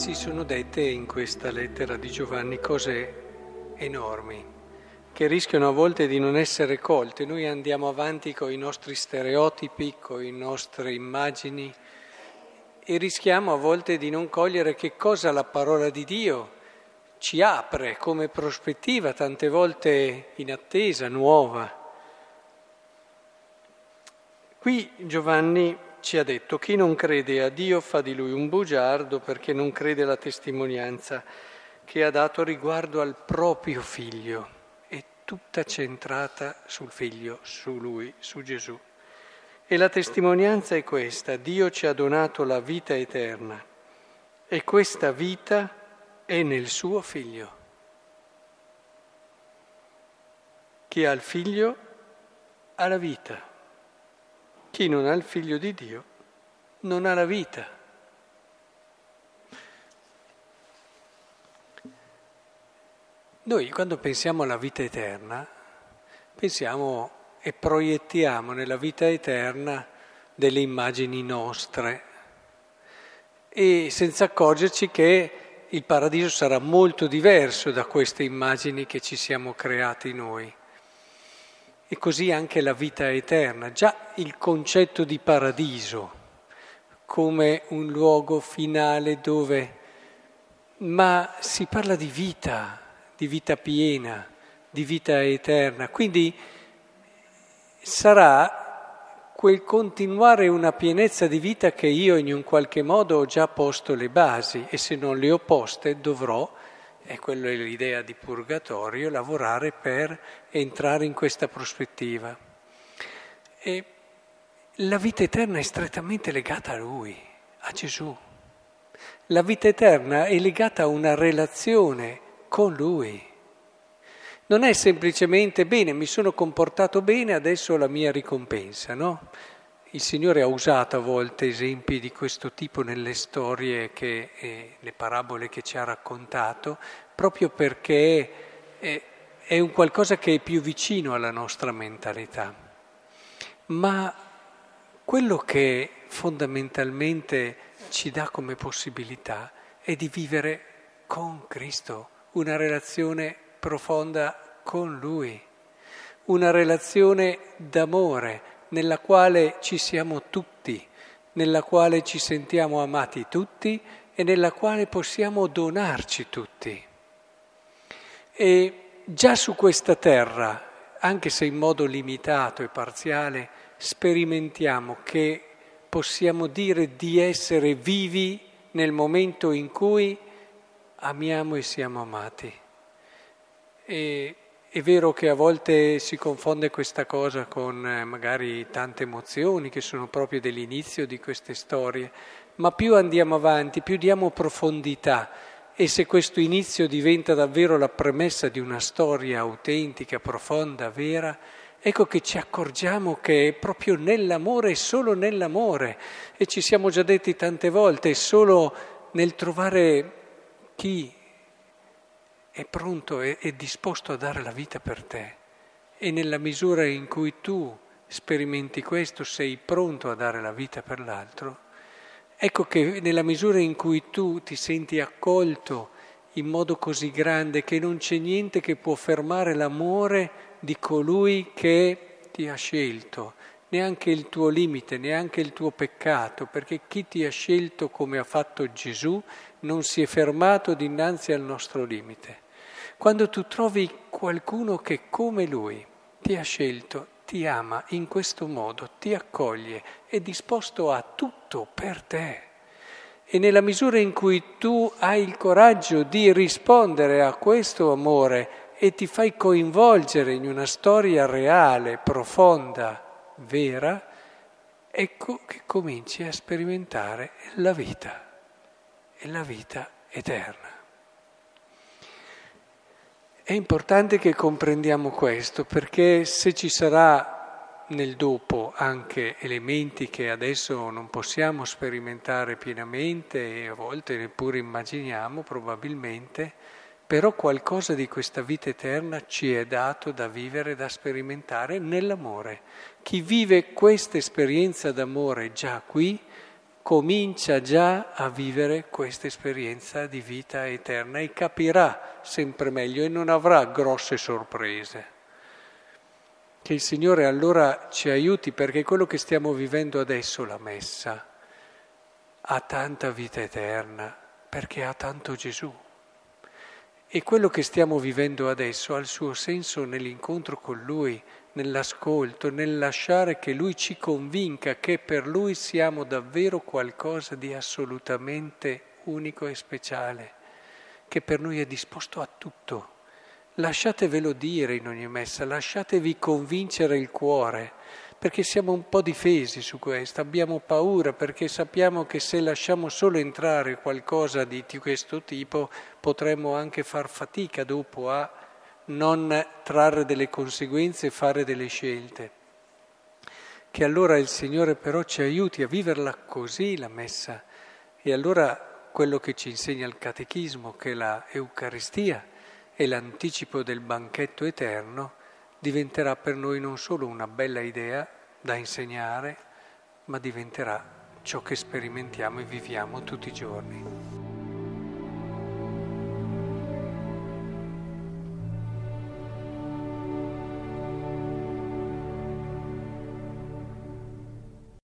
Si sono dette in questa lettera di Giovanni cose enormi che rischiano a volte di non essere colte. Noi andiamo avanti con i nostri stereotipi, con le nostre immagini e rischiamo a volte di non cogliere che cosa la parola di Dio ci apre come prospettiva, tante volte in attesa, nuova. Qui Giovanni ci ha detto chi non crede a Dio fa di lui un bugiardo perché non crede alla testimonianza che ha dato riguardo al proprio figlio, è tutta centrata sul figlio, su lui, su Gesù. E la testimonianza è questa, Dio ci ha donato la vita eterna e questa vita è nel suo figlio. Chi ha il figlio ha la vita. Chi non ha il figlio di Dio non ha la vita. Noi quando pensiamo alla vita eterna, pensiamo e proiettiamo nella vita eterna delle immagini nostre e senza accorgerci che il paradiso sarà molto diverso da queste immagini che ci siamo creati noi. E così anche la vita eterna, già il concetto di paradiso come un luogo finale dove, ma si parla di vita, di vita piena, di vita eterna, quindi sarà quel continuare una pienezza di vita che io in un qualche modo ho già posto le basi e se non le ho poste dovrò e quella è l'idea di purgatorio, lavorare per entrare in questa prospettiva. E la vita eterna è strettamente legata a Lui, a Gesù. La vita eterna è legata a una relazione con Lui. Non è semplicemente bene, mi sono comportato bene, adesso la mia ricompensa, no? Il Signore ha usato a volte esempi di questo tipo nelle storie, che, eh, le parabole che ci ha raccontato, proprio perché è, è un qualcosa che è più vicino alla nostra mentalità. Ma quello che fondamentalmente ci dà come possibilità è di vivere con Cristo, una relazione profonda con Lui, una relazione d'amore nella quale ci siamo tutti, nella quale ci sentiamo amati tutti e nella quale possiamo donarci tutti. E già su questa terra, anche se in modo limitato e parziale, sperimentiamo che possiamo dire di essere vivi nel momento in cui amiamo e siamo amati. E è vero che a volte si confonde questa cosa con eh, magari tante emozioni che sono proprio dell'inizio di queste storie, ma più andiamo avanti, più diamo profondità. E se questo inizio diventa davvero la premessa di una storia autentica, profonda, vera, ecco che ci accorgiamo che è proprio nell'amore e solo nell'amore, e ci siamo già detti tante volte, è solo nel trovare chi è pronto e è disposto a dare la vita per te. E nella misura in cui tu sperimenti questo, sei pronto a dare la vita per l'altro, ecco che nella misura in cui tu ti senti accolto in modo così grande che non c'è niente che può fermare l'amore di colui che ti ha scelto, neanche il tuo limite, neanche il tuo peccato, perché chi ti ha scelto come ha fatto Gesù non si è fermato dinanzi al nostro limite. Quando tu trovi qualcuno che come lui ti ha scelto, ti ama in questo modo, ti accoglie, è disposto a tutto per te. E nella misura in cui tu hai il coraggio di rispondere a questo amore e ti fai coinvolgere in una storia reale, profonda, vera, ecco che cominci a sperimentare la vita e la vita eterna. È importante che comprendiamo questo perché se ci sarà nel dopo anche elementi che adesso non possiamo sperimentare pienamente e a volte neppure immaginiamo probabilmente, però qualcosa di questa vita eterna ci è dato da vivere, da sperimentare nell'amore. Chi vive questa esperienza d'amore già qui comincia già a vivere questa esperienza di vita eterna e capirà sempre meglio e non avrà grosse sorprese. Che il Signore allora ci aiuti perché quello che stiamo vivendo adesso, la messa, ha tanta vita eterna perché ha tanto Gesù. E quello che stiamo vivendo adesso ha il suo senso nell'incontro con Lui, nell'ascolto, nel lasciare che Lui ci convinca che per Lui siamo davvero qualcosa di assolutamente unico e speciale, che per noi è disposto a tutto. Lasciatevelo dire in ogni messa, lasciatevi convincere il cuore, perché siamo un po' difesi su questo, abbiamo paura perché sappiamo che se lasciamo solo entrare qualcosa di questo tipo potremmo anche far fatica dopo a non trarre delle conseguenze e fare delle scelte. Che allora il Signore però ci aiuti a viverla così la messa e allora quello che ci insegna il catechismo, che la Eucaristia è l'anticipo del banchetto eterno, diventerà per noi non solo una bella idea da insegnare, ma diventerà ciò che sperimentiamo e viviamo tutti i giorni.